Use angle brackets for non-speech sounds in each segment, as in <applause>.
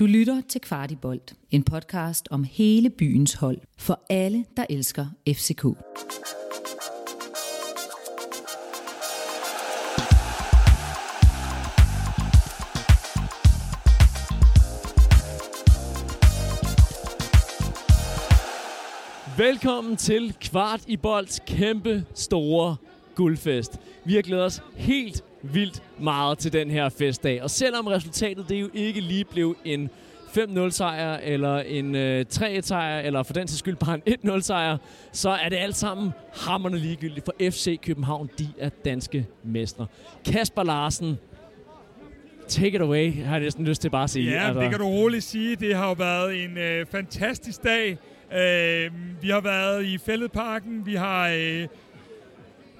Du lytter til Kvartibolt, en podcast om hele byens hold for alle, der elsker FCK. Velkommen til Kvart i Bolds kæmpe store guldfest. Vi har glædet os helt vildt meget til den her festdag. Og selvom resultatet det jo ikke lige blev en 5-0 sejr, eller en øh, 3 sejr, eller for den til skyld bare en 1-0 sejr, så er det alt sammen hammerne ligegyldigt, for FC København, de er danske mestre. Kasper Larsen, take it away, har jeg næsten lyst til bare at sige. Ja, altså. det kan du roligt sige. Det har jo været en øh, fantastisk dag. Øh, vi har været i Fælledparken, vi har... Øh,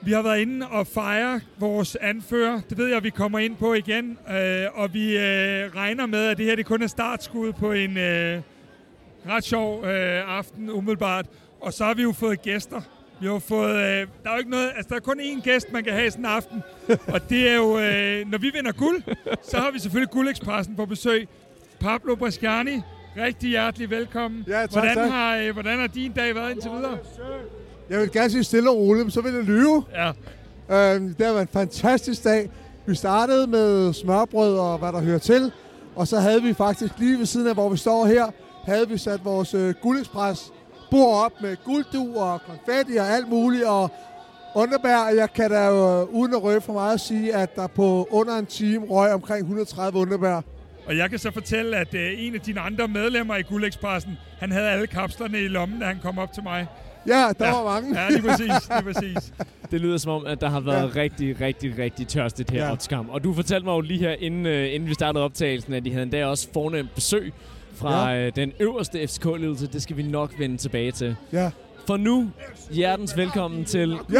vi har været inde og fejre vores anfører. Det ved jeg, vi kommer ind på igen. Øh, og vi øh, regner med, at det her det kun er startskud på en øh, ret sjov øh, aften umiddelbart. Og så har vi jo fået gæster. Vi har fået, øh, der er jo ikke noget, altså der er kun én gæst, man kan have sådan en aften. og det er jo, øh, når vi vinder guld, så har vi selvfølgelig Guldekspressen på besøg. Pablo Bresciani, rigtig hjertelig velkommen. Ja, tak, hvordan, tak. Har, øh, hvordan har din dag været indtil videre? Jeg vil gerne sige stille og roligt, men så vil jeg lyve. Ja. Øhm, det har været en fantastisk dag. Vi startede med smørbrød og hvad der hører til. Og så havde vi faktisk lige ved siden af, hvor vi står her, havde vi sat vores øh, guldekspres bord op med gulddu og konfetti og alt muligt. Og underbær, jeg kan da jo, øh, uden at røbe for meget sige, at der på under en time røg omkring 130 underbær. Og jeg kan så fortælle, at øh, en af dine andre medlemmer i Guldekspressen, han havde alle kapslerne i lommen, da han kom op til mig. Ja, der Ja. var mange. Ja, lige præcis. Lige præcis. Det lyder som om, at der har været ja. Rigtig, rigtig, rigtig tørstigt her Ja. ja. skam. Og du fortalte mig jo lige her, inden, øh, inden vi startede optagelsen, at de havde endda også fornemt besøg fra Ja. øh, den øverste FCK-ledelse. Det skal vi nok vende tilbage til. Ja, For nu, hjertens velkommen til. ja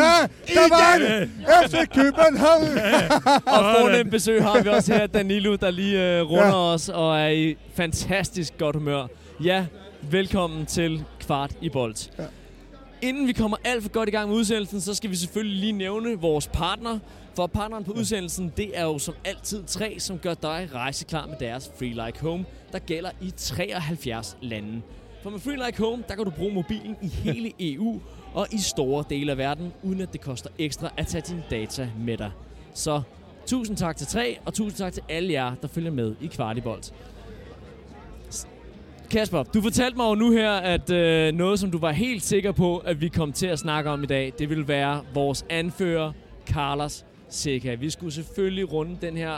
der var det! FC København! <laughs> Og fornemt besøg har vi også her, Danilo, der lige øh, runder ja. os og er i fantastisk godt humør. Ja, velkommen til Kvart i Bold. Ja. Inden vi kommer alt for godt i gang med udsendelsen, så skal vi selvfølgelig lige nævne vores partner. For partneren på udsendelsen, det er jo som altid tre, som gør dig rejseklar med deres Free Like Home, der gælder i 73 lande. For med Free Like Home, der kan du bruge mobilen i hele EU og i store dele af verden, uden at det koster ekstra at tage dine data med dig. Så tusind tak til tre, og tusind tak til alle jer, der følger med i Kvartibolt. Kasper, du fortalte mig jo nu her, at øh, noget, som du var helt sikker på, at vi kom til at snakke om i dag, det ville være vores anfører, Carlos Seca. Vi skulle selvfølgelig runde den her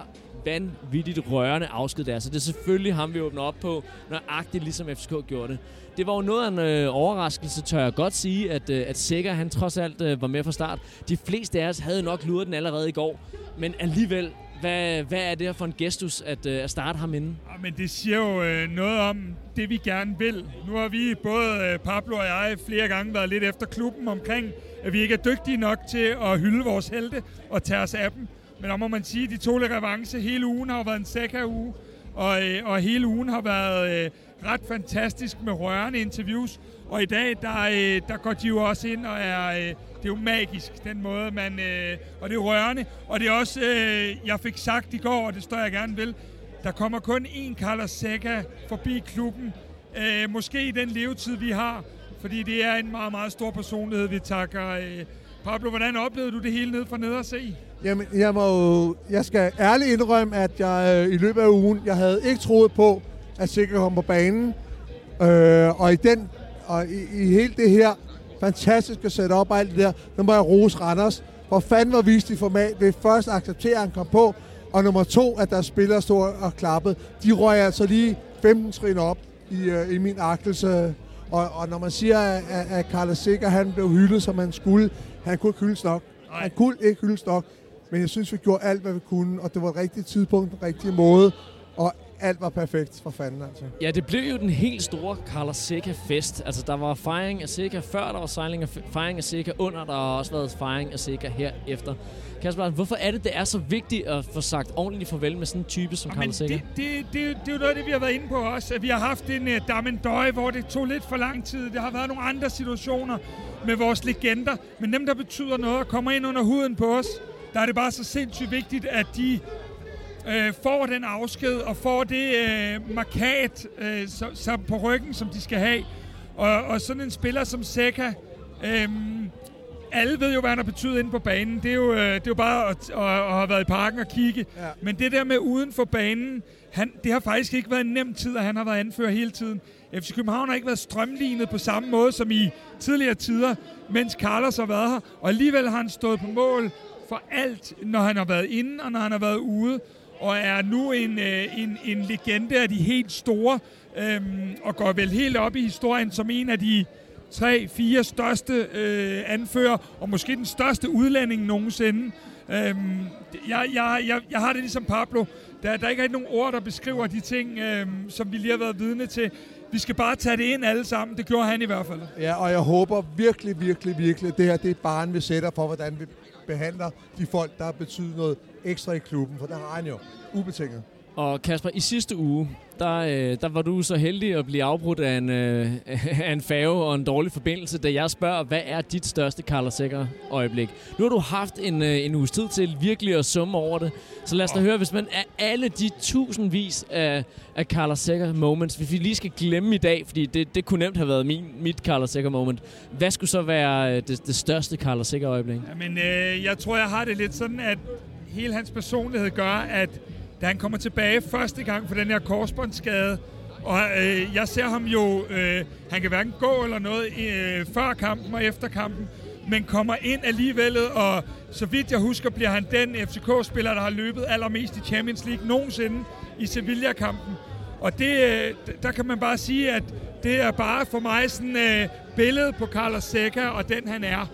vanvittigt rørende afsked der, så det er selvfølgelig ham, vi åbner op på, nøjagtigt ligesom FCK gjorde det. Det var jo noget af en øh, overraskelse, tør jeg godt sige, at, øh, at Seca, han trods alt øh, var med fra start. De fleste af os havde nok luret den allerede i går, men alligevel, hvad, hvad er det her for en gestus at, øh, at starte ham inden? Ja, men det siger jo øh, noget om det, vi gerne vil. Nu har vi, både øh, Pablo og jeg, flere gange været lidt efter klubben omkring, at vi ikke er dygtige nok til at hylde vores helte og tage os af dem. Men der må man sige, at de to revanche. Hele ugen har været en sækker-uge, og, øh, og hele ugen har været øh, ret fantastisk med rørende interviews. Og i dag, der, øh, der går de jo også ind og er... Øh, det er jo magisk, den måde, man... Øh, og det er rørende. Og det er også... Øh, jeg fik sagt i går, og det står jeg gerne ved, der kommer kun én Carlos Seca forbi klubben. Øh, måske i den levetid, vi har. Fordi det er en meget, meget stor personlighed, vi takker. Øh. Pablo, hvordan oplevede du det hele ned fra ned og se? Jamen, jeg, må, jo- jeg skal ærligt indrømme, at jeg øh, i løbet af ugen, jeg havde ikke troet på, at Sikker kom på banen. Øh, og i den, og i, i hele det her fantastiske setup og alt det der, der må jeg rose Randers. For fanden var vist i format ved først at acceptere, at han kom på, og nummer to, at der spiller stod og klappede. De røg altså lige 15 trin op i, øh, i min agtelse. Og, og når man siger, at, at- at Carlos Sikker, han blev hyldet, som han skulle, han kunne ikke hyldes nok. Nej. Han kunne ikke hyldes nok. Men jeg synes, vi gjorde alt, hvad vi kunne, og det var et rigtigt tidspunkt, den rigtige måde, og alt var perfekt for fanden, altså. Ja, det blev jo den helt store Carlos Seca-fest. Altså, der var fejring af Seca før, der var sejling af fejring af Seca under, der har også været fejring af Seca her efter. Kasper, hvorfor er det, det er så vigtigt at få sagt ordentligt farvel med sådan en type som Men Carlos det, Seca? det, det, det, er jo noget af det, vi har været inde på også. At vi har haft en uh, Damendøj, hvor det tog lidt for lang tid. Der har været nogle andre situationer med vores legender. Men dem, der betyder noget og kommer ind under huden på os, der er det bare så sindssygt vigtigt, at de øh, får den afsked og får det øh, markat øh, så, så på ryggen, som de skal have. Og, og sådan en spiller som Seca, øh, alle ved jo, hvad han har betydet inde på banen. Det er jo, øh, det er jo bare at, at, at have været i parken og kigge. Ja. Men det der med uden for banen, han, det har faktisk ikke været en nem tid, at han har været anfører hele tiden. FC København har ikke været strømlignet på samme måde som i tidligere tider, mens Carlos har været her. Og alligevel har han stået på mål for alt, når han har været inde og når han har været ude. Og er nu en, øh, en, en legende af de helt store, øhm, og går vel helt op i historien som en af de tre, fire største øh, anfører, og måske den største udlænding nogensinde. Øhm, jeg, jeg, jeg, jeg har det ligesom Pablo. Der, der er ikke rigtig nogen ord, der beskriver de ting, øhm, som vi lige har været vidne til. Vi skal bare tage det ind alle sammen. Det gjorde han i hvert fald. Ja, og jeg håber virkelig, virkelig, virkelig, at det her det er barn, vi sætter for, hvordan vi behandler de folk, der har betydet noget ekstra i klubben. For der har han jo ubetinget. Og Kasper, i sidste uge, der, øh, der var du så heldig at blive afbrudt af en, øh, <laughs> af en fave og en dårlig forbindelse, da jeg spørger, hvad er dit største Carlos Sækker øjeblik? Nu har du haft en, øh, en uges tid til virkelig at summe over det. Så lad os da høre, hvis man er alle de tusindvis af, af Carlos Sækker moments, hvis vi lige skal glemme i dag, fordi det, det kunne nemt have været min, mit Carlos Sækker moment. Hvad skulle så være øh, det, det største Carlos Sækker øjeblik? Jamen, øh, jeg tror, jeg har det lidt sådan, at hele hans personlighed gør, at da han kommer tilbage første gang for den her korsbåndsskade, og øh, jeg ser ham jo, øh, han kan hverken gå eller noget øh, før kampen og efter kampen, men kommer ind alligevel, og så vidt jeg husker, bliver han den FCK-spiller, der har løbet allermest i Champions League nogensinde i Sevilla-kampen. Og det, øh, der kan man bare sige, at det er bare for mig sådan øh, billede på Carlos Seca og den han er.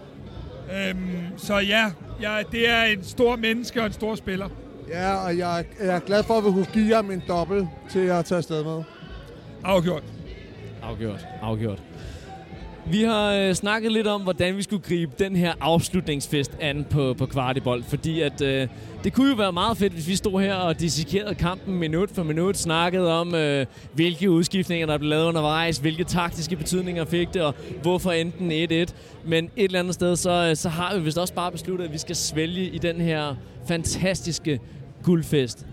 Øhm, så ja, ja, det er en stor menneske og en stor spiller. Ja, og jeg, jeg er glad for, at vi kunne give ham en dobbelt til at tage afsted med. Afgjort. Afgjort. Afgjort. Vi har øh, snakket lidt om, hvordan vi skulle gribe den her afslutningsfest an på, på Kvartibold, fordi at øh, det kunne jo være meget fedt, hvis vi stod her og dissekerede kampen minut for minut, snakkede om, øh, hvilke udskiftninger, der blev lavet undervejs, hvilke taktiske betydninger fik det, og hvorfor enten 1-1. Men et eller andet sted, så, øh, så har vi vist også bare besluttet, at vi skal svælge i den her fantastiske guldfest.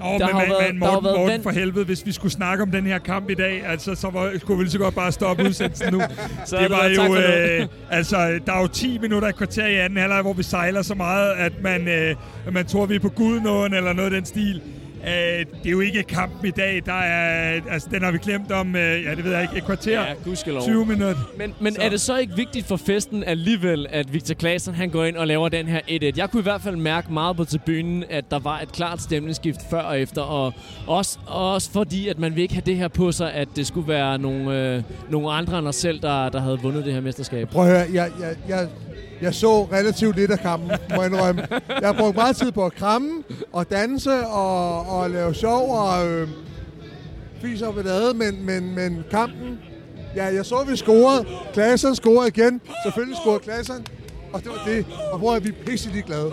Oh, der men, har været, men Morten, der har Morten for helvede, hvis vi skulle snakke om den her kamp i dag, altså, så var, skulle vi lige så godt bare stoppe udsendelsen nu. <laughs> så det var jo, øh, altså, der er jo 10 minutter i kvarter i anden halvleg, hvor vi sejler så meget, at man, øh, man tror, vi er på Gudnåen eller noget af den stil. Øh, det er jo ikke kampen i dag. Der er, altså, den har vi glemt om, øh, ja, det ved jeg ikke, et kvarter. Ja, 20 minutter. Men, men er det så ikke vigtigt for festen alligevel, at Victor Claesson han går ind og laver den her 1-1? Jeg kunne i hvert fald mærke meget på tribunen, at der var et klart stemningsskift før og efter, og også, også fordi, at man vil ikke have det her på sig, at det skulle være nogle, øh, nogle andre end os selv, der, der havde vundet det her mesterskab. Prøv at høre, jeg, jeg, jeg jeg så relativt lidt af kampen, må jeg indrømme. Jeg har brugt meget tid på at kramme og danse og, og lave sjov og øh, fise op ad, men, men, men kampen... Ja, jeg så, at vi scorede. Klasseren scorede igen. Selvfølgelig scorede klasseren. Og det var det. Og hvor er vi pisse glade.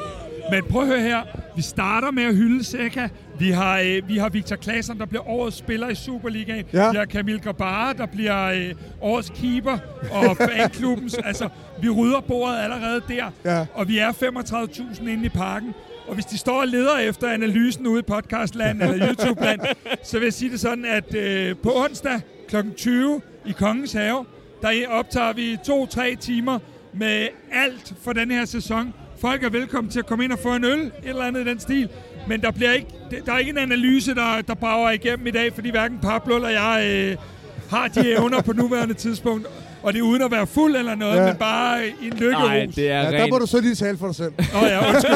Men prøv at høre her. Vi starter med at hylde Seca. Vi har, øh, vi har Victor Claesson, der bliver årets spiller i Superligaen. Ja. Vi har Kamil Gabara, der bliver øh, årets keeper. Og <laughs> fanklubbens, altså, vi rydder bordet allerede der. Ja. Og vi er 35.000 inde i parken. Og hvis de står og leder efter analysen ude i podcastland eller YouTube-land, <laughs> så vil jeg sige det sådan, at øh, på onsdag kl. 20 i Kongens Have, der optager vi to-tre timer med alt for den her sæson. Folk er velkommen til at komme ind og få en øl, et eller andet i den stil. Men der, bliver ikke, der er ikke en analyse, der, der brager igennem i dag, fordi hverken Pablo eller jeg øh, har de evner på nuværende tidspunkt. Og det er uden at være fuld eller noget, ja. men bare en lykkerus. Nej, det er ja, rent. der må du så lige tale for dig selv. Åh oh, ja, undskyld.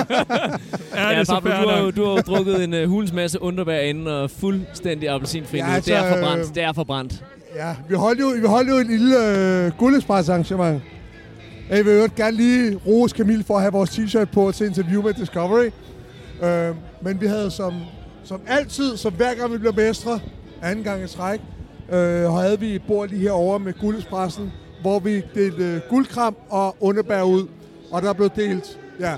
ja, <laughs> ja, det er Pablo, du har, du har drukket en uh, hulens masse underbær inden og fuldstændig appelsinfri ja, altså, det er forbrændt. Øh, det er forbrændt. Ja, vi holdt jo, vi holdt jo et lille øh, guldespress arrangement jeg vil jo gerne lige rose Camille for at have vores t-shirt på til interview med Discovery. Øh, men vi havde som, som altid, som hver gang vi blev mestre, anden gang i træk, øh, havde vi et bord lige herovre med guldspressen, hvor vi delte øh, guldkram og underbær ud. Og der blev delt, ja,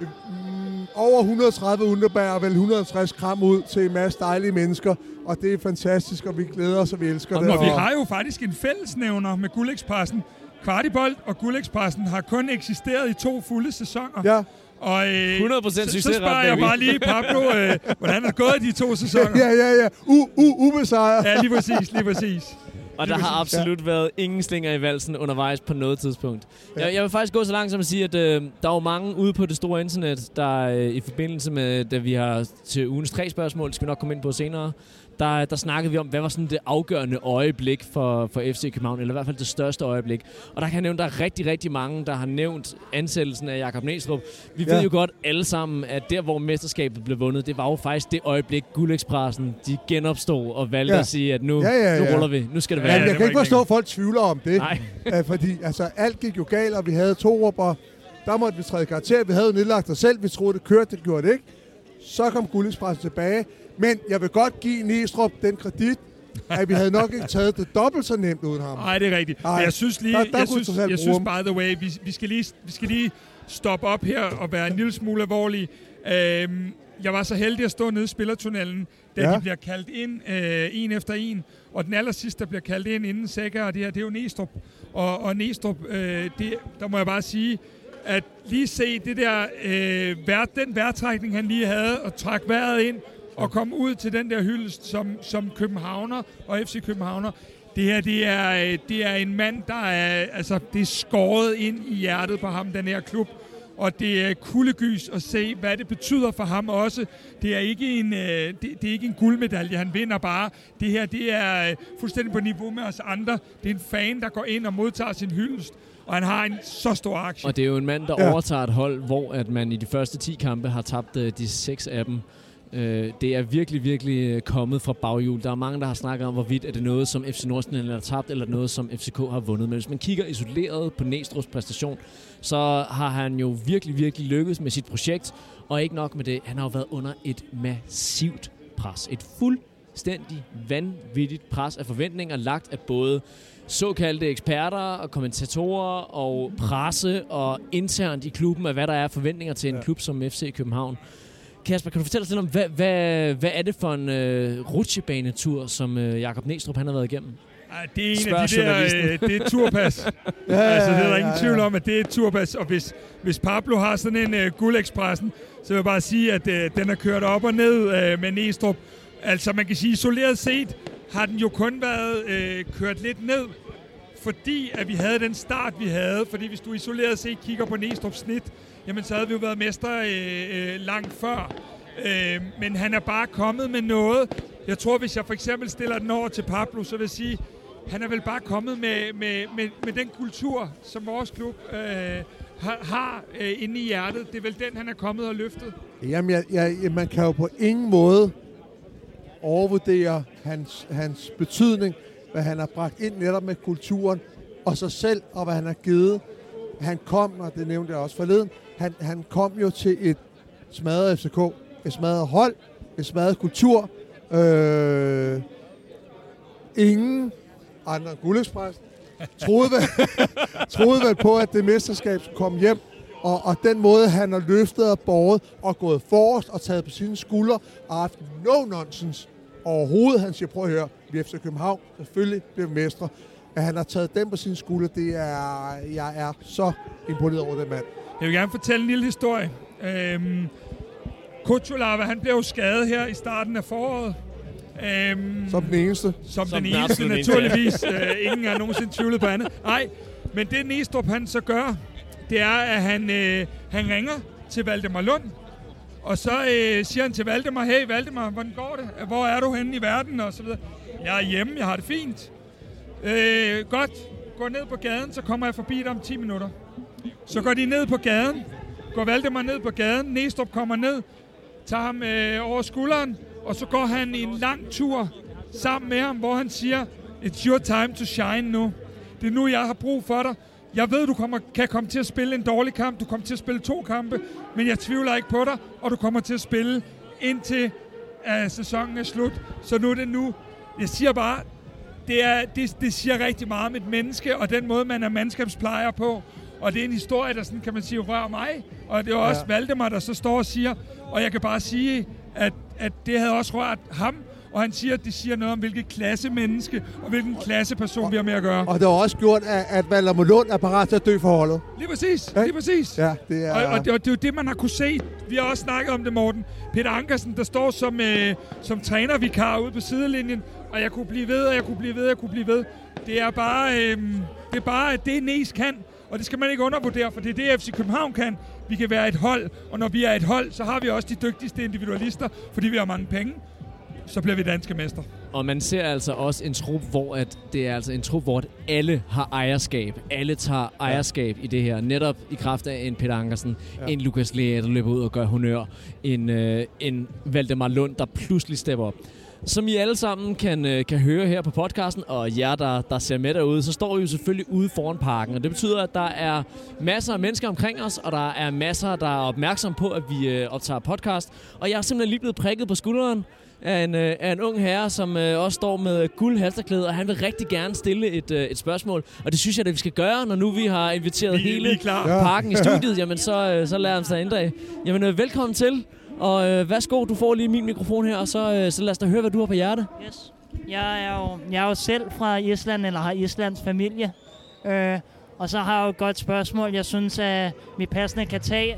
mm, over 130 underbær og vel 150 kram ud til en masse dejlige mennesker. Og det er fantastisk, og vi glæder os, og vi elsker og det. Og vi har jo faktisk en fællesnævner med Guldekspressen. Kvartibold og Guldekspressen har kun eksisteret i to fulde sæsoner. Ja. Og, øh, 100% så, så succesret, spørger jeg bare lige Pablo, øh, hvordan er det gået de to sæsoner? Ja, ja, ja. U, u, ubesejret. Ja, lige præcis, lige præcis. Og der har absolut været ingen slinger i valsen undervejs på noget tidspunkt. Jeg, jeg vil faktisk gå så langt som at sige, at øh, der er jo mange ude på det store internet, der øh, i forbindelse med, da vi har til ugens tre spørgsmål, skal vi nok komme ind på senere, der, der snakkede vi om, hvad var sådan det afgørende øjeblik for, for FC København, eller i hvert fald det største øjeblik. Og der kan jeg nævne, der er rigtig, rigtig mange, der har nævnt ansættelsen af Jakob Næstrup. Vi ja. Ved jo godt alle sammen, at der, hvor mesterskabet blev vundet, det var jo faktisk det øjeblik, Guldekspressen, de genopstod og valgte Ja. at sige, at nu, Ja, ja, nu ja. ruller vi. Nu skal det Ja, være. Ja, jeg kan ikke forstå, at folk tvivler om det. Nej. <laughs> Fordi altså, alt gik jo galt, og vi havde to og der måtte vi træde karakter. Vi havde jo nedlagt os selv. Vi troede, det kørte, det gjorde det ikke. Så kom Gullingspressen tilbage. Men jeg vil godt give Næstrup den kredit, at vi havde nok ikke taget det dobbelt så nemt uden ham. Nej, det er rigtigt. Ej, Men jeg synes lige, der- der jeg synes, jeg synes by the way, vi, vi, skal lige, vi skal lige stoppe op her og være en lille smule alvorlige. Øhm, jeg var så heldig at stå nede i spillertunnelen, da Ja. de bliver kaldt ind øh, en efter en. Og den aller sidste, der bliver kaldt ind inden Sækker, og det her, det er jo Næstrup. Og, og Næstrup, øh, det, der må jeg bare sige, at lige se det der, øh, vær, den vejrtrækning, han lige havde, og trak vejret ind, og kom ud til den der hyldest som, som københavner og FC Københavner. Det her, det er, det er en mand, der er, altså, det er skåret ind i hjertet på ham, den her klub. Og det er kuldegys at se, hvad det betyder for ham også. Det er ikke en, øh, det, det er ikke en guldmedalje, han vinder bare. Det her, det er øh, fuldstændig på niveau med os andre. Det er en fan, der går ind og modtager sin hyldest. Og han har en så stor aktie. Og det er jo en mand, der ja. overtager et hold, hvor at man i de første 10 kampe har tabt øh, de seks af dem. Øh, det er virkelig, virkelig øh, kommet fra baghjul. Der er mange, der har snakket om, hvorvidt er det noget, som FC Nordsjælland har tabt, eller noget, som FCK har vundet. Men hvis man kigger isoleret på Næstrup's præstation, så har han jo virkelig, virkelig lykkedes med sit projekt. Og ikke nok med det, han har jo været under et massivt pres. Et fuldstændig vanvittigt pres af forventninger, lagt af både såkaldte eksperter og kommentatorer og presse og internt i klubben af, hvad der er forventninger til en Ja. ja. klub som FC København. Kasper, kan du fortælle os lidt om, hvad, hvad, hvad er det for en øh, rutsjebanetur, som øh, Jakob Næstrup han har været igennem? Ej, det er en Spørg af de der, øh, det er et turpas. <laughs> Ja, altså, det er der ja, ingen ja, tvivl ja. om, at det er et turpas. Og hvis, hvis Pablo har sådan en uh, guldekspressen, så vil jeg bare sige, at uh, den er kørt op og ned uh, med Næstrup. Altså, man kan sige, isoleret set har den jo kun været uh, kørt lidt ned, fordi at vi havde den start, vi havde. Fordi hvis du isoleret set kigger på Næstrups snit, jamen så havde vi jo været mester øh, øh, langt før. Øh, men han er bare kommet med noget. Jeg tror, hvis jeg for eksempel stiller den over til Pablo, så vil jeg sige, han er vel bare kommet med, med, med, med den kultur, som vores klub øh, har, har øh, inde i hjertet. Det er vel den, han er kommet og løftet. Jamen, jeg, jeg, man kan jo på ingen måde overvurdere hans, hans betydning, hvad han har bragt ind netop med kulturen, og sig selv, og hvad han har givet. Han kom, og det nævnte jeg også forleden, han, han kom jo til et smadret FCK, et smadret hold, et smadret kultur. Øh, ingen andre end troede, vel, <laughs> troede vel på, at det mesterskab skulle komme hjem. Og, og den måde, han har løftet og båret og gået forrest og taget på sine skuldre og haft no nonsense overhovedet. Han siger, prøv at høre, vi er FC København, selvfølgelig bliver mestre. At han har taget dem på sine skuldre, det er, jeg er så imponeret over den mand. Jeg vil gerne fortælle en lille historie. Øhm, Kutsulava, han blev jo skadet her i starten af foråret. Øhm, Som den eneste. Som, Som den den eneste, naturligvis. øh, ingen har nogensinde tvivlet på andet. Nej, men det Næstrup han så gør, det er, at han, øh, han ringer til Valdemar Lund, og så øh, siger han til Valdemar, hey Valdemar, hvordan går det? Hvor er du henne i verden? Og så videre. Jeg er hjemme, jeg har det fint. Øh, godt, gå ned på gaden, så kommer jeg forbi dig om 10 minutter. Så går de ned på gaden, går Valdemar ned på gaden, Næstrup kommer ned, tager ham øh, over skulderen, og så går han en lang tur sammen med ham, hvor han siger, it's your time to shine nu. Det er nu, jeg har brug for dig. Jeg ved, du kommer, kan komme til at spille en dårlig kamp, du kommer til at spille to kampe, men jeg tvivler ikke på dig, og du kommer til at spille indtil uh, sæsonen er slut. Så nu er det nu. Jeg siger bare, det, er, det, det siger rigtig meget om et menneske, og den måde, man er mandskabsplejer på. Og det er en historie, der sådan, kan man sige, rører mig. Og det er også Ja. Valdemar, der så står og siger, og jeg kan bare sige, at, at det havde også rørt ham. og han siger, at det siger noget om, hvilket klasse menneske og hvilken klasse person vi har med at gøre. Og det har også gjort, at, at Valder Lund er parat til at dø for holdet. Lige præcis, Ja. lige præcis. Ja, det er... Og, og, det, og det er jo det, man har kunne se. Vi har også snakket om det, Morten. Peter Ankersen, der står som, øh, som trænervikar ude på sidelinjen, og jeg kunne blive ved, og jeg kunne blive ved, og jeg kunne blive ved. Det er bare, øh, det er bare det, Næs kan, og det skal man ikke undervurdere, for det er det, FC København kan. Vi kan være et hold, og når vi er et hold, så har vi også de dygtigste individualister, fordi vi har mange penge. Så bliver vi danske mester. Og man ser altså også en trup, hvor at det er altså en trup, hvor at alle har ejerskab. Alle tager ejerskab i det her. Netop i kraft af en Peter Ankersen, ja. en Lukas Lea, der løber ud og gør honør, en, øh, en Valdemar Lund, der pludselig stepper op. Som I alle sammen kan, øh, kan høre her på podcasten, og jer, der, der ser med derude, så står vi jo selvfølgelig ude foran parken. Og det betyder, at der er masser af mennesker omkring os, og der er masser, der er opmærksom på, at vi øh, optager podcast. Og jeg er simpelthen lige blevet prikket på skulderen af en, øh, af en ung herre, som øh, også står med guld halsterklæde, og han vil rigtig gerne stille et, øh, et spørgsmål. Og det synes jeg, at vi skal gøre, når nu vi har inviteret Vi- hele klar. Ja. parken i studiet. Jamen, så, øh, så lader han sig ændre af. Jamen, øh, velkommen til. Og øh, værsgo, du får lige min mikrofon her, og så, øh, så lad os da høre, hvad du har på hjerte. Yes. Jeg er, jo, jeg er jo selv fra Island, eller har Islands familie. Øh, og så har jeg jo et godt spørgsmål, jeg synes, at vi passende kan tage,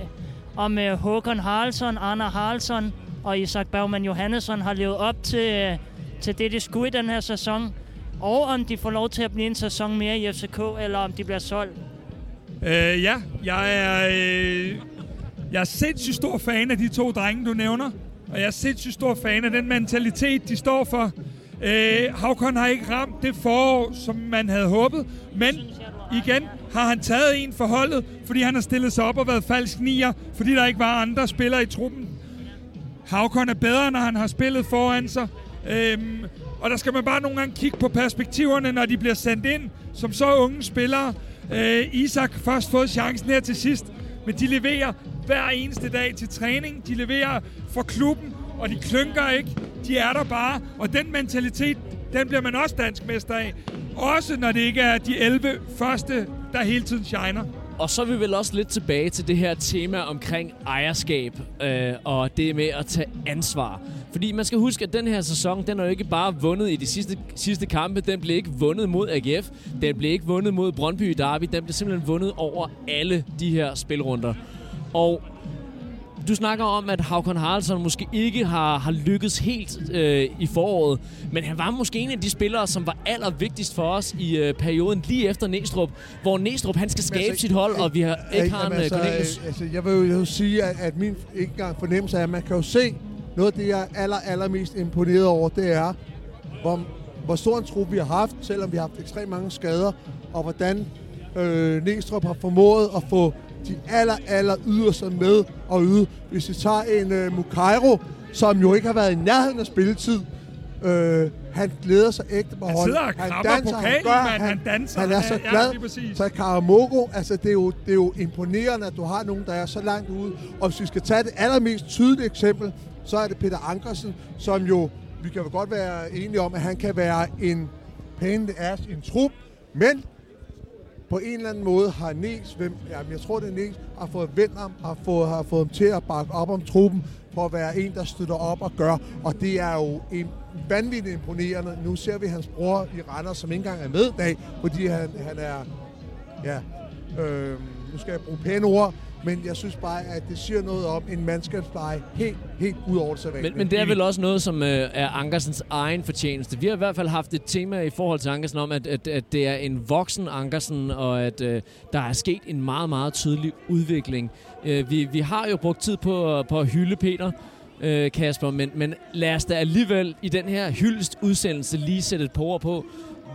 om øh, Håkon Haraldsson, Anna Haraldsson og Isak Bergman Johannesson har levet op til, øh, til det, de skulle i den her sæson. Og om de får lov til at blive en sæson mere i FCK, eller om de bliver solgt. Øh, ja, jeg er, øh, jeg er sindssygt stor fan af de to drenge, du nævner. Og jeg er sindssygt stor fan af den mentalitet, de står for. Øh, Havkon har ikke ramt det forår, som man havde håbet. Men igen har han taget en for holdet, fordi han har stillet sig op og været falsk nier, fordi der ikke var andre spillere i truppen. Havkon er bedre, når han har spillet foran sig. Øhm, og der skal man bare nogle gange kigge på perspektiverne, når de bliver sendt ind som så unge spillere. Øh, Isak først fået chancen her til sidst, men de leverer hver eneste dag til træning. De leverer for klubben, og de klynker ikke. De er der bare, og den mentalitet, den bliver man også dansk mester af. Også når det ikke er de 11 første, der hele tiden shiner. Og så er vi vel også lidt tilbage til det her tema omkring ejerskab øh, og det med at tage ansvar. Fordi man skal huske, at den her sæson, den er jo ikke bare vundet i de sidste, sidste kampe. Den blev ikke vundet mod AGF. Den blev ikke vundet mod Brøndby i Derby. Den blev simpelthen vundet over alle de her spilrunder. Og du snakker om, at Havkon Haraldsson måske ikke har, har lykkes helt øh, i foråret, men han var måske en af de spillere, som var allervigtigst for os i øh, perioden lige efter Næstrup, hvor Næstrup han skal skabe altså, sit hold, og vi har ikke har en Jamen, altså, Cornelius. øh, altså, jeg vil jo jeg vil sige, at, at min ikke engang fornemmelse er, at man kan jo se, noget af det, jeg er aller, allermest imponeret over, det er, hvor, hvor stor en trup vi har haft, selvom vi har haft ekstremt mange skader, og hvordan øh, Næstrup har formået at få de aller, aller yderste med og yde. Hvis vi tager en øh, Mukairo, som jo ikke har været i nærheden af spilletid, øh, han glæder sig ægte på Han holdet. sidder og krabber pokalen, mand. Han danser. Han er Han så er- ja, glad. præcis. Så Karamogo, altså det er, jo, det er jo imponerende, at du har nogen, der er så langt ude. Og hvis vi skal tage det allermest tydelige eksempel, så er det Peter Ankersen, som jo, vi kan jo godt være enige om, at han kan være en pain the ass en trup, men på en eller anden måde har Nes, hvem, jamen jeg tror det er Nes, har fået vendt ham, har fået, har fået ham til at bakke op om truppen, for at være en, der støtter op og gør. Og det er jo en vanvittigt imponerende. Nu ser vi hans bror i Randers, som ikke engang er med i dag, fordi han, han er, ja, øh, nu skal jeg bruge pæne ord, men jeg synes bare, at det siger noget om en mandskabspleje helt, helt ud over det. Men, men det er vel også noget, som øh, er Ankersens egen fortjeneste. Vi har i hvert fald haft et tema i forhold til Ankersen om, at, at, at det er en voksen Ankersen, og at øh, der er sket en meget, meget tydelig udvikling. Øh, vi, vi har jo brugt tid på, på at hylde Peter, øh, Kasper, men, men lad os da alligevel i den her hyldest udsendelse lige sætte et par ord på,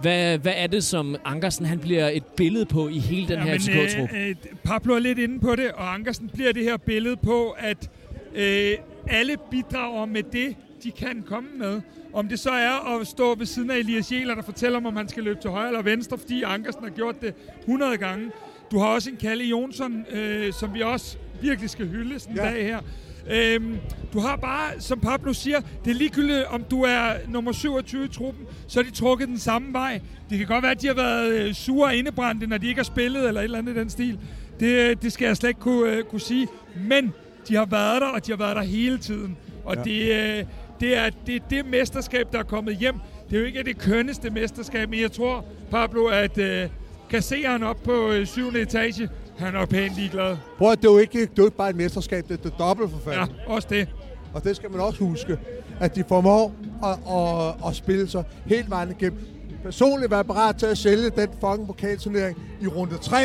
hvad, hvad er det, som Ankersen han bliver et billede på i hele den her FCK-trup? øh, øh, Pablo er lidt inde på det, og Ankersen bliver det her billede på, at øh, alle bidrager med det, de kan komme med. Om det så er at stå ved siden af Elias Jæler, der fortæller om, om han skal løbe til højre eller venstre, fordi Ankersen har gjort det 100 gange. Du har også en Kalle Jonsson, øh, som vi også virkelig skal hylde sådan en Ja. dag her. Øhm, du har bare, som Pablo siger, det er ligegyldigt, om du er nummer 27 i truppen, så har de trukket den samme vej. Det kan godt være, at de har været øh, sure og indebrændte, når de ikke har spillet, eller et eller andet i den stil. Det, det skal jeg slet ikke kunne, øh, kunne sige. Men de har været der, og de har været der hele tiden. Og Ja. det, øh, det er det, er det mesterskab, der er kommet hjem. Det er jo ikke det kønneste mesterskab, men jeg tror, Pablo, at øh, han op på øh, 7. etage, han er pænt ligeglad. Prøv at det er jo ikke, det er ikke bare et mesterskab, det er det dobbelt for fanden. Ja, også det. Og det skal man også huske, at de formår at, at, at spille sig helt vejen igennem. Personligt være parat til at sælge den fucking pokalturnering i runde 3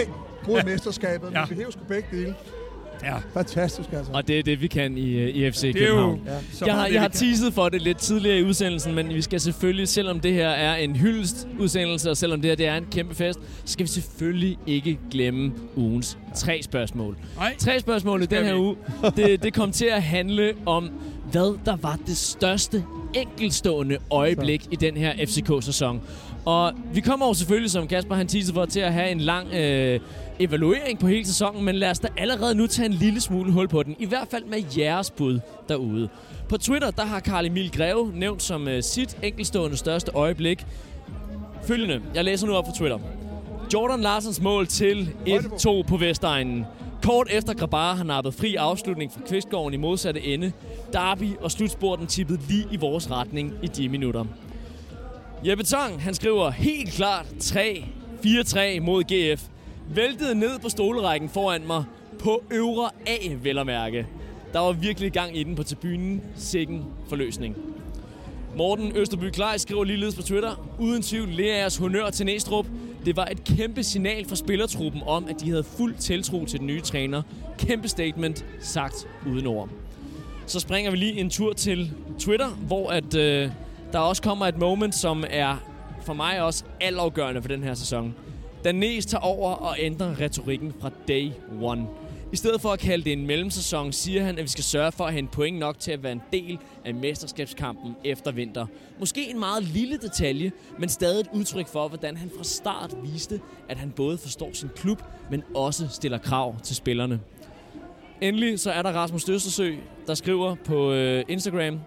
mod ja. mesterskabet, ja. men vi hæver sgu begge dele. Ja. Fantastisk, altså. Og det er det, vi kan i, øh, i FC Det er København. jo... Ja. Jeg har, jeg har teaset for det lidt tidligere i udsendelsen, men vi skal selvfølgelig, selvom det her er en hyldest udsendelse, og selvom det her det er en kæmpe fest, så skal vi selvfølgelig ikke glemme ugens tre spørgsmål. Nej. Tre spørgsmål i den her vi. uge, det, det kom til at handle om, hvad der var det største enkeltstående øjeblik i den her FCK-sæson. Og vi kommer jo selvfølgelig, som Kasper han teaser for, til at have en lang øh, evaluering på hele sæsonen, men lad os da allerede nu tage en lille smule hul på den. I hvert fald med jeres bud derude. På Twitter, der har Karl Emil Greve nævnt som øh, sit enkelstående største øjeblik. Følgende, jeg læser nu op på Twitter. Jordan Larsens mål til 1-2 på Vestegnen. Kort efter Grabar har nappet fri afslutning fra Kvistgården i modsatte ende. Derby og slutspurten tippede lige i vores retning i de minutter. Jeppe Tang, han skriver helt klart 3-4-3 mod GF. Væltede ned på stolerækken foran mig på øvre A, vel at mærke. Der var virkelig gang i den på tribunen. Sikken forløsning. Morten Østerby Klej skriver ligeledes på Twitter, uden tvivl lærer jeres honør til Næstrup. Det var et kæmpe signal fra spillertruppen om, at de havde fuld tiltro til den nye træner. Kæmpe statement, sagt uden ord. Så springer vi lige en tur til Twitter, hvor at, øh, der også kommer et moment, som er for mig også altafgørende for den her sæson. Danes tager over og ændrer retorikken fra day one. I stedet for at kalde det en mellemsæson, siger han, at vi skal sørge for at hente point nok til at være en del af mesterskabskampen efter vinter. Måske en meget lille detalje, men stadig et udtryk for, hvordan han fra start viste, at han både forstår sin klub, men også stiller krav til spillerne. Endelig så er der Rasmus Østersø, der skriver på øh, Instagram,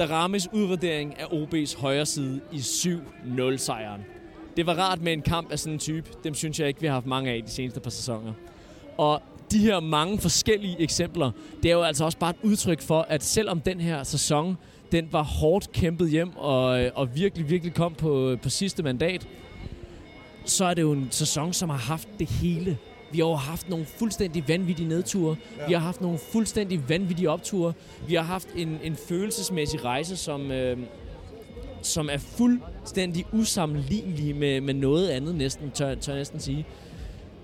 rammes udvurdering af OB's højre side i 7-0-sejren. Det var rart med en kamp af sådan en type. Dem synes jeg ikke, vi har haft mange af de seneste par sæsoner. Og de her mange forskellige eksempler, det er jo altså også bare et udtryk for, at selvom den her sæson, den var hårdt kæmpet hjem og, og virkelig, virkelig kom på, på sidste mandat, så er det jo en sæson, som har haft det hele. Vi har jo haft nogle fuldstændig vanvittige nedture. Ja. Vi har haft nogle fuldstændig vanvittige opture. Vi har haft en, en følelsesmæssig rejse, som, øh, som er fuldstændig usammenlignelig med, med noget andet næsten, tør, tør jeg næsten sige.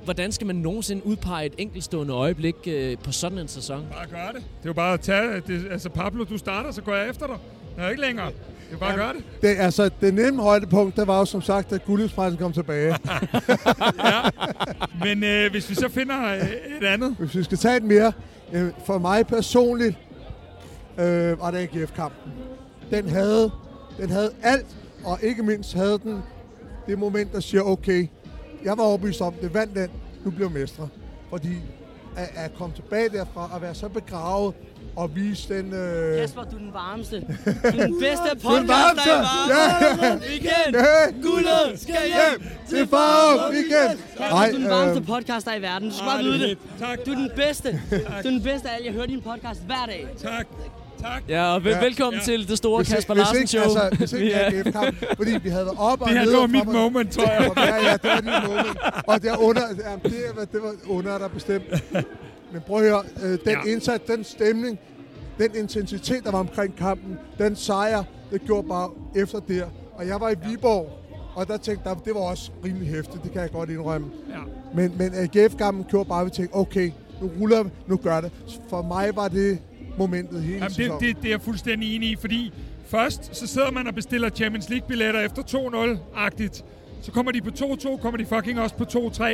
Hvordan skal man nogensinde udpege et enkeltstående øjeblik øh, på sådan en sæson? Bare gør det. Det er jo bare at tage... Det, altså, Pablo, du starter, så går jeg efter dig. Det er ikke længere. Det er bare at gøre det. Det, altså, det nemme højdepunkt, der var jo som sagt, at guldhuspressen kom tilbage. <laughs> Ja. Men øh, hvis vi så finder øh, et andet... Hvis vi skal tage et mere, øh, for mig personligt, øh, var det AGF-kampen. Den havde, den havde alt, og ikke mindst havde den det moment, der siger, okay, jeg var overbevist om, det vandt den, nu bliver mestre. Fordi at, at komme tilbage derfra og være så begravet og vise den... Øh, Kasper, du er den varmeste. Du er den bedste <laughs> den podcast, varmeste! der er Ja, ja. Igen! Ja. Guldet skal hjem til Farum weekend! Kasper, du er den varmeste øh, podcast, der er i verden. Du skal bare det er vide det. Tak. Du er den bedste. <laughs> Du er den bedste af alle. Jeg hører din podcast hver dag. Tak. Tak. Ja, og vel, Ja. velkommen Ja. til det store hvis, Kasper hvis Larsen ikke, show. altså, hvis ikke Vi er- AGF-kamp, fordi vi havde været op og Det her, ned det var mit moment, tror jeg. Ja, ja, det var dit moment. Og det er under, ja, det, er, det var under der bestemt. Men prøv at høre, øh, den Ja. ja. indsats, den stemning, den intensitet, der var omkring kampen, den sejr, det gjorde bare efter der. Og jeg var i Viborg, og der tænkte jeg, det var også rimelig hæftigt, det kan jeg godt indrømme. Ja. Men, men AGF-kampen gjorde bare, at vi tænkte, okay, nu ruller vi, nu gør det. For mig var det momentet hele Jamen, det, det, det er jeg fuldstændig enig i, fordi først så sidder man og bestiller Champions League-billetter efter 2-0-agtigt. Så kommer de på 2-2, kommer de fucking også på 2-3,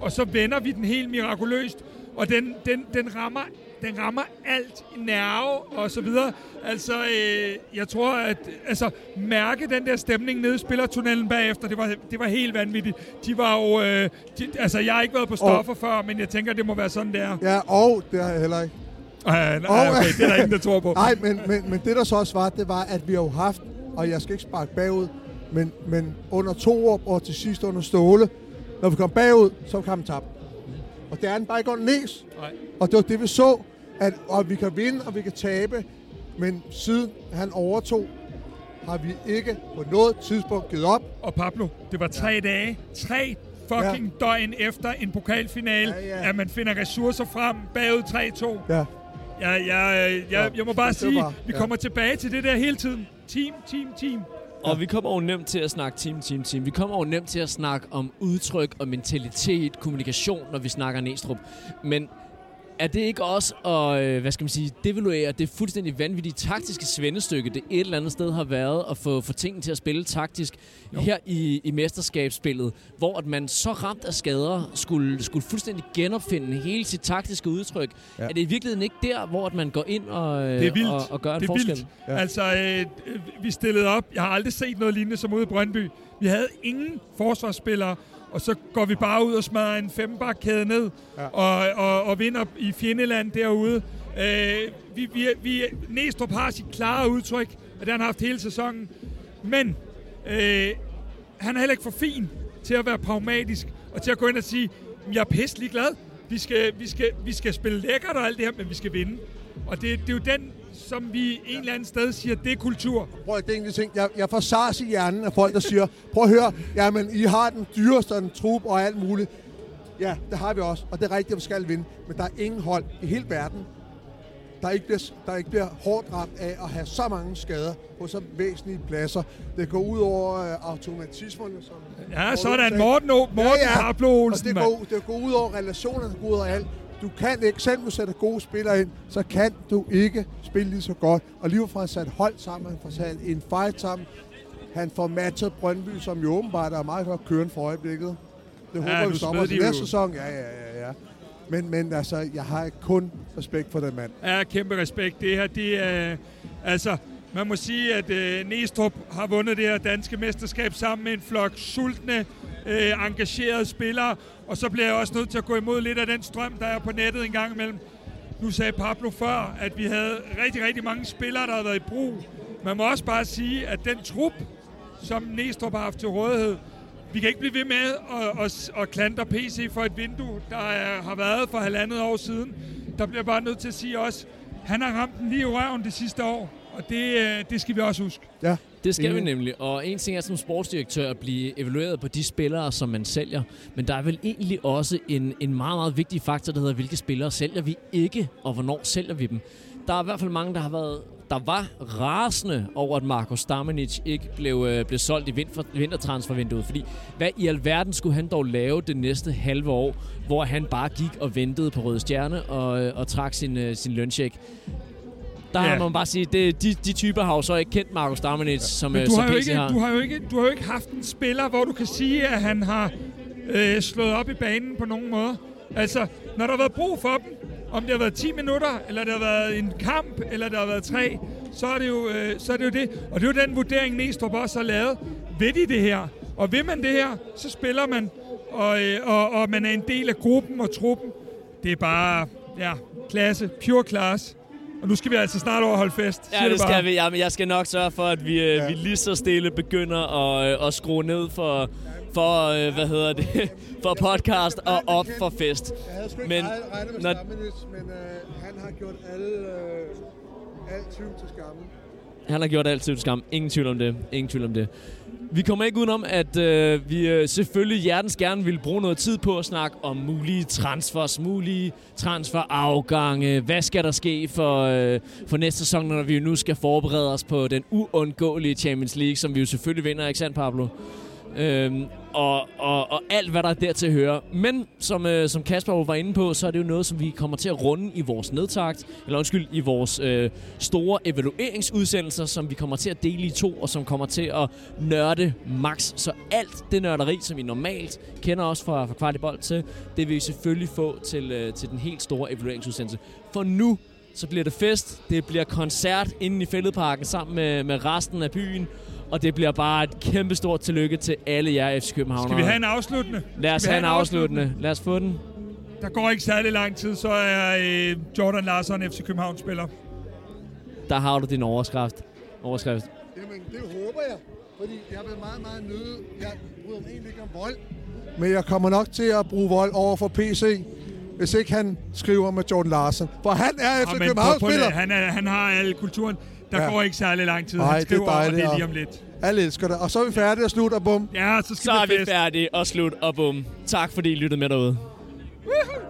og så vender vi den helt mirakuløst, og den, den, den, rammer, den rammer alt i nerve og så videre. Altså, øh, jeg tror, at altså, mærke den der stemning nede i spillertunnelen bagefter, det var, det var helt vanvittigt. De var jo, øh, de, altså, jeg har ikke været på stoffer før, men jeg tænker, det må være sådan, det er. Ja, og det har jeg heller ikke. Øh, nej, okay, det er der ingen, der tror på. Nej, men, men, men det der så også var, det var, at vi har jo haft, og jeg skal ikke sparke bagud, men, men under to år og til sidst under Ståle, når vi kom bagud, så var kampen tabt. Og det er den bare ikke næs. Nej. Og det var det, vi så, at og vi kan vinde, og vi kan tabe. Men siden han overtog, har vi ikke på noget tidspunkt givet op. Og Pablo, det var tre ja. dage, tre fucking ja. døgn efter en pokalfinale, ja, ja. at man finder ressourcer frem bagud 3-2. Ja. Ja, ja, jeg, jeg, jeg må bare sige, bare, vi kommer tilbage til det der hele tiden. Team, team, team. Og vi kommer jo nemt til at snakke team, team, team. Vi kommer jo nemt til at snakke om udtryk og mentalitet, kommunikation, når vi snakker Næstrup. Men er det ikke også at, øh, hvad skal man sige, devaluere det fuldstændig vanvittige taktiske svendestykke, det et eller andet sted har været at få, få tingene til at spille taktisk jo. her i, i mesterskabsspillet, hvor at man så ramt af skader skulle, skulle fuldstændig genopfinde hele sit taktiske udtryk. Ja. Er det i virkeligheden ikke der, hvor at man går ind og, det er vildt. og, og gør en det er forskel? Vildt. Ja. Altså, øh, vi stillede op. Jeg har aldrig set noget lignende som ude i Brøndby. Vi havde ingen forsvarsspillere, og så går vi bare ud og smadrer en fembakkæde ned ja. og, og, og vinder i fjendeland derude. Øh, vi, vi, vi, Næstrup har sit klare udtryk, at han har haft hele sæsonen. Men øh, han er heller ikke for fin til at være pragmatisk og til at gå ind og sige, jeg er pisselig glad. Vi skal, vi, skal, vi skal spille lækkert og alt det her, men vi skal vinde. Og det, det er jo den som vi en eller anden sted siger, det er kultur. Prøv at tænke ting. Jeg, jeg får sars i hjernen af folk, der siger, prøv at høre, jamen I har den dyreste den trup og alt muligt. Ja, det har vi også, og det er rigtigt, at vi skal vinde. Men der er ingen hold i hele verden, der ikke, bliver, der ikke bliver hårdt ramt af at have så mange skader på så væsentlige pladser. Det går ud over uh, automatismerne. Som ja, sådan. Morten, Morten ja, ja. Pablo Olsen, det går, det går ud over relationerne, det går ud over alt. Du kan ikke, selv du sætter gode spillere ind, så kan du ikke spille lige så godt. Og lige fra sat hold sammen, han får sat en fight sammen. Han får matchet Brøndby, som jo åbenbart er meget godt kørende for øjeblikket. Det håber ja, vi stopper til næste sæson. Ja, ja, ja, ja. Men, men altså, jeg har kun respekt for den mand. Ja, kæmpe respekt. Det her, det er... Altså, man må sige, at øh, Næstrup har vundet det her danske mesterskab sammen med en flok sultne, øh, engagerede spillere. Og så bliver jeg også nødt til at gå imod lidt af den strøm, der er på nettet en gang imellem. Nu sagde Pablo før, at vi havde rigtig, rigtig mange spillere, der har været i brug. Man må også bare sige, at den trup, som Næstrup har haft til rådighed, vi kan ikke blive ved med at, at, at klandre PC for et vindue, der er, har været for halvandet år siden. Der bliver bare nødt til at sige også, han har ramt den lige i røven det sidste år, og det, øh, det skal vi også huske. Ja, det skal vi nemlig, og en ting er som sportsdirektør at blive evalueret på de spillere, som man sælger, men der er vel egentlig også en, en meget, meget vigtig faktor, der hedder, hvilke spillere sælger vi ikke, og hvornår sælger vi dem. Der er i hvert fald mange, der har været der var rasende over, at Marko Stamenic ikke blev, øh, blev solgt i vinter, vintertransfervinduet. Fordi hvad i alverden skulle han dog lave det næste halve år, hvor han bare gik og ventede på Røde Stjerne og, øh, og trak sin, øh, sin løncheck? Der ja. har man bare sige, det, de, de typer har jo så ikke kendt Markus Damanic, ja. som, Men øh, du som har, jo ikke, har. Du har, jo ikke, du har jo ikke haft en spiller, hvor du kan sige, at han har øh, slået op i banen på nogen måde. Altså, når der har været brug for dem, om det har været 10 minutter, eller det har været en kamp, eller det har været tre, så er det jo, øh, så er det, jo det. Og det er jo den vurdering, Næstrup også har lavet. Ved de det her? Og vil man det her, så spiller man, og, øh, og, og man er en del af gruppen og truppen. Det er bare, ja, klasse, pure class. Og nu skal vi altså snart overholde fest. Ja, det, det skal vi. Jamen, jeg skal nok sørge for, at vi, øh, ja. vi lige så stille begynder at, øh, at skrue ned for, for øh, hvad hedder det, <laughs> for podcast og op for fest. Jeg havde sgu ikke men, når... men øh, han har gjort alle, øh, alt tvivl til skamme. Han har gjort alt til skam. Ingen tvivl om det. Ingen tvivl om det. Vi kommer ikke udenom, at øh, vi øh, selvfølgelig hjertens gerne vil bruge noget tid på at snakke om mulige transfers, mulige transferafgange. Hvad skal der ske for, øh, for næste sæson, når vi nu skal forberede os på den uundgåelige Champions League, som vi jo selvfølgelig vinder, ikke sandt, Pablo? Øhm, og, og, og alt, hvad der er der til at høre. Men som, øh, som Kasper var inde på, så er det jo noget, som vi kommer til at runde i vores nedtagt, eller undskyld, i vores øh, store evalueringsudsendelser, som vi kommer til at dele i to, og som kommer til at nørde max. Så alt det nørderi, som vi normalt kender os fra, fra Kvartibold til, det vil vi selvfølgelig få til, øh, til den helt store evalueringsudsendelse. For nu så bliver det fest, det bliver koncert inde i Fælledparken sammen med, med resten af byen, og det bliver bare et kæmpe stort tillykke til alle jer FC København. Skal vi have en afsluttende? Lad os have en afsluttende. afsluttende. Lad os få den. Der går ikke særlig lang tid, så er øh, Jordan Larsen FC København spiller. Der har du din overskrift. overskrift. Jamen, det håber jeg. Fordi jeg vil meget, meget nøde. Jeg bryder mig egentlig ikke om vold. Men jeg kommer nok til at bruge vold over for PC. hvis ikke han skriver med Jordan Larsen. For han er efter Ja, men Københavns prøv- prøv spiller. lige, han, er, han har al kulturen. Der ja. går ikke særlig lang tid. Nej, det er dejligt, om, det er lige om lidt. Alle elsker det. Og så er vi færdige og slut og bum. Ja, så skal så vi er fest. vi færdige og slut og bum. Tak fordi I lyttede med derude. Woohoo!